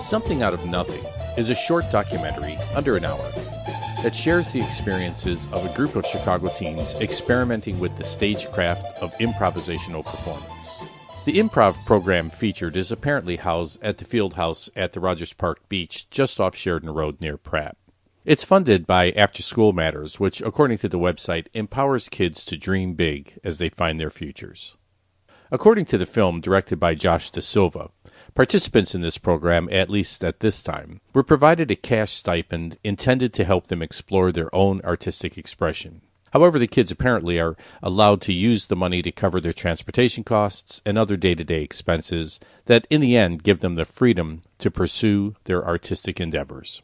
Something Out of Nothing is a short documentary, under an hour, that shares the experiences of a group of Chicago teens experimenting with the stagecraft of improvisational performance. The improv program featured is apparently housed at the field house at the Rogers Park Beach just off Sheridan Road near Pratt. It's funded by After School Matters, which, according to the website, empowers kids to dream big as they find their futures. According to the film directed by Josh Da Silva, participants in this program, at least at this time, were provided a cash stipend intended to help them explore their own artistic expression. However, the kids apparently are allowed to use the money to cover their transportation costs and other day to day expenses that, in the end, give them the freedom to pursue their artistic endeavors.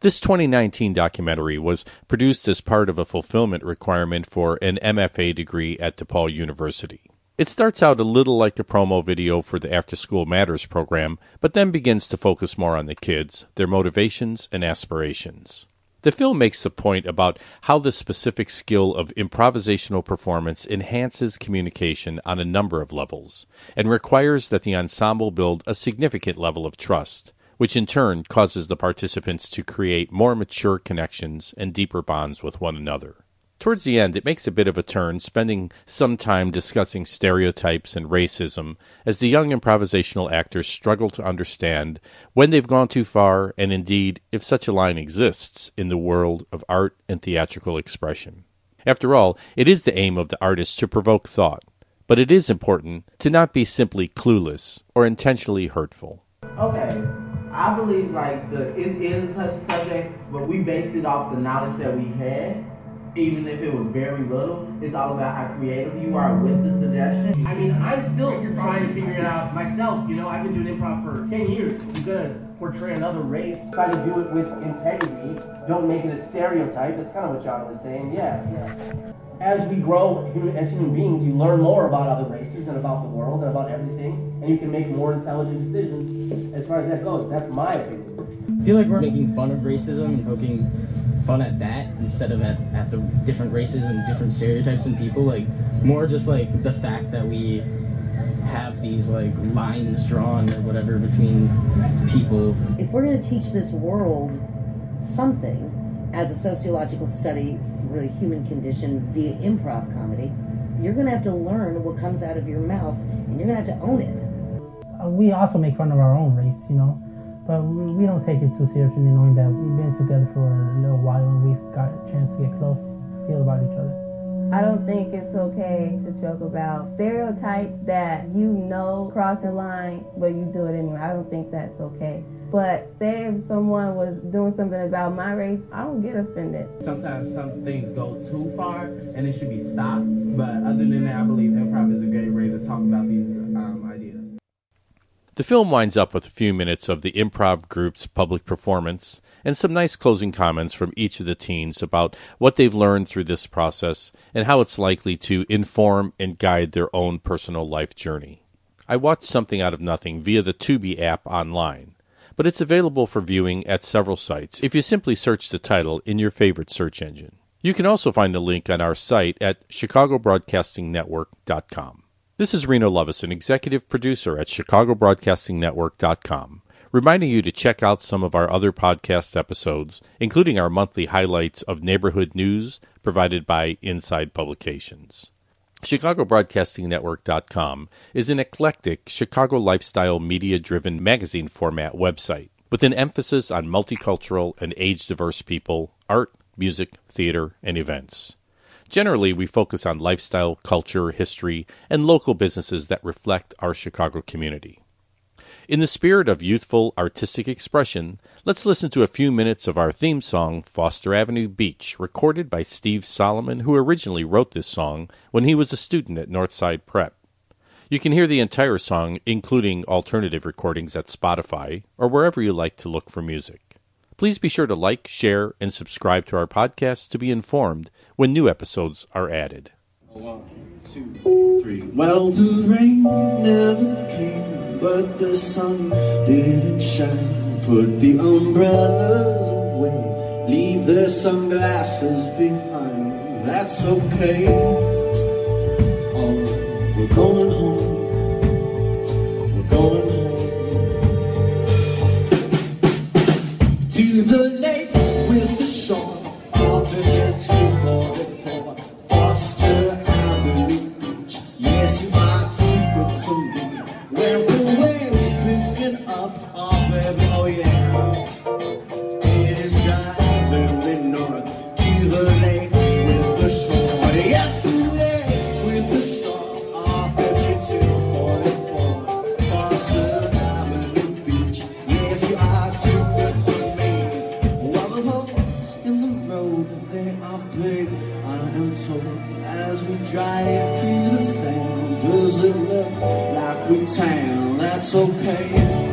This 2019 documentary was produced as part of a fulfillment requirement for an MFA degree at DePaul University. It starts out a little like the promo video for the After School Matters program, but then begins to focus more on the kids, their motivations, and aspirations. The film makes the point about how the specific skill of improvisational performance enhances communication on a number of levels, and requires that the ensemble build a significant level of trust, which in turn causes the participants to create more mature connections and deeper bonds with one another. Towards the end, it makes a bit of a turn, spending some time discussing stereotypes and racism as the young improvisational actors struggle to understand when they've gone too far, and indeed, if such a line exists in the world of art and theatrical expression. After all, it is the aim of the artist to provoke thought, but it is important to not be simply clueless or intentionally hurtful. Okay, I believe like the it is a touchy subject, but we based it off the knowledge that we had even if it was very little, it's all about how creative you are with the suggestion. I mean, I'm still trying to figure it out myself. You know, I've been doing improv for 10 years. You're gonna portray another race. Try to do it with integrity. Don't make it a stereotype. That's kind of what John was saying. Yeah, yeah. As we grow as human beings, you learn more about other races and about the world and about everything, and you can make more intelligent decisions as far as that goes. That's my opinion. I feel like we're making fun of racism and poking fun at that instead of at, at the different races and different stereotypes and people. Like more just like the fact that we have these like lines drawn or whatever between people. If we're going to teach this world something as a sociological study for the human condition via improv comedy, you're going to have to learn what comes out of your mouth and you're going to have to own it. Uh, we also make fun of our own race, you know. But we don't take it too seriously, knowing that we've been together for a little while and we've got a chance to get close, feel about each other. I don't think it's okay to joke about stereotypes that you know cross the line, but you do it anyway. I don't think that's okay. But say if someone was doing something about my race, I don't get offended. Sometimes some things go too far and it should be stopped. But other than that, I believe improv is a great way to talk about these the film winds up with a few minutes of the improv group's public performance and some nice closing comments from each of the teens about what they've learned through this process and how it's likely to inform and guide their own personal life journey. I watched something out of nothing via the Tubi app online, but it's available for viewing at several sites if you simply search the title in your favorite search engine. You can also find a link on our site at chicagobroadcastingnetwork.com. This is Reno Lovison, executive producer at ChicagoBroadcastingNetwork.com, reminding you to check out some of our other podcast episodes, including our monthly highlights of neighborhood news provided by Inside Publications. ChicagoBroadcastingNetwork.com is an eclectic Chicago lifestyle media driven magazine format website with an emphasis on multicultural and age diverse people, art, music, theater, and events. Generally, we focus on lifestyle, culture, history, and local businesses that reflect our Chicago community. In the spirit of youthful artistic expression, let's listen to a few minutes of our theme song, Foster Avenue Beach, recorded by Steve Solomon, who originally wrote this song when he was a student at Northside Prep. You can hear the entire song, including alternative recordings, at Spotify or wherever you like to look for music. Please be sure to like, share, and subscribe to our podcast to be informed when new episodes are added. One, two, three. Well, the rain never came, but the sun didn't shine. Put the umbrellas away, leave the sunglasses behind. That's okay. Oh, we're going home. We're going home. road, but they are big, I am told. As we drive to the sound, does it look like we tan? That's okay.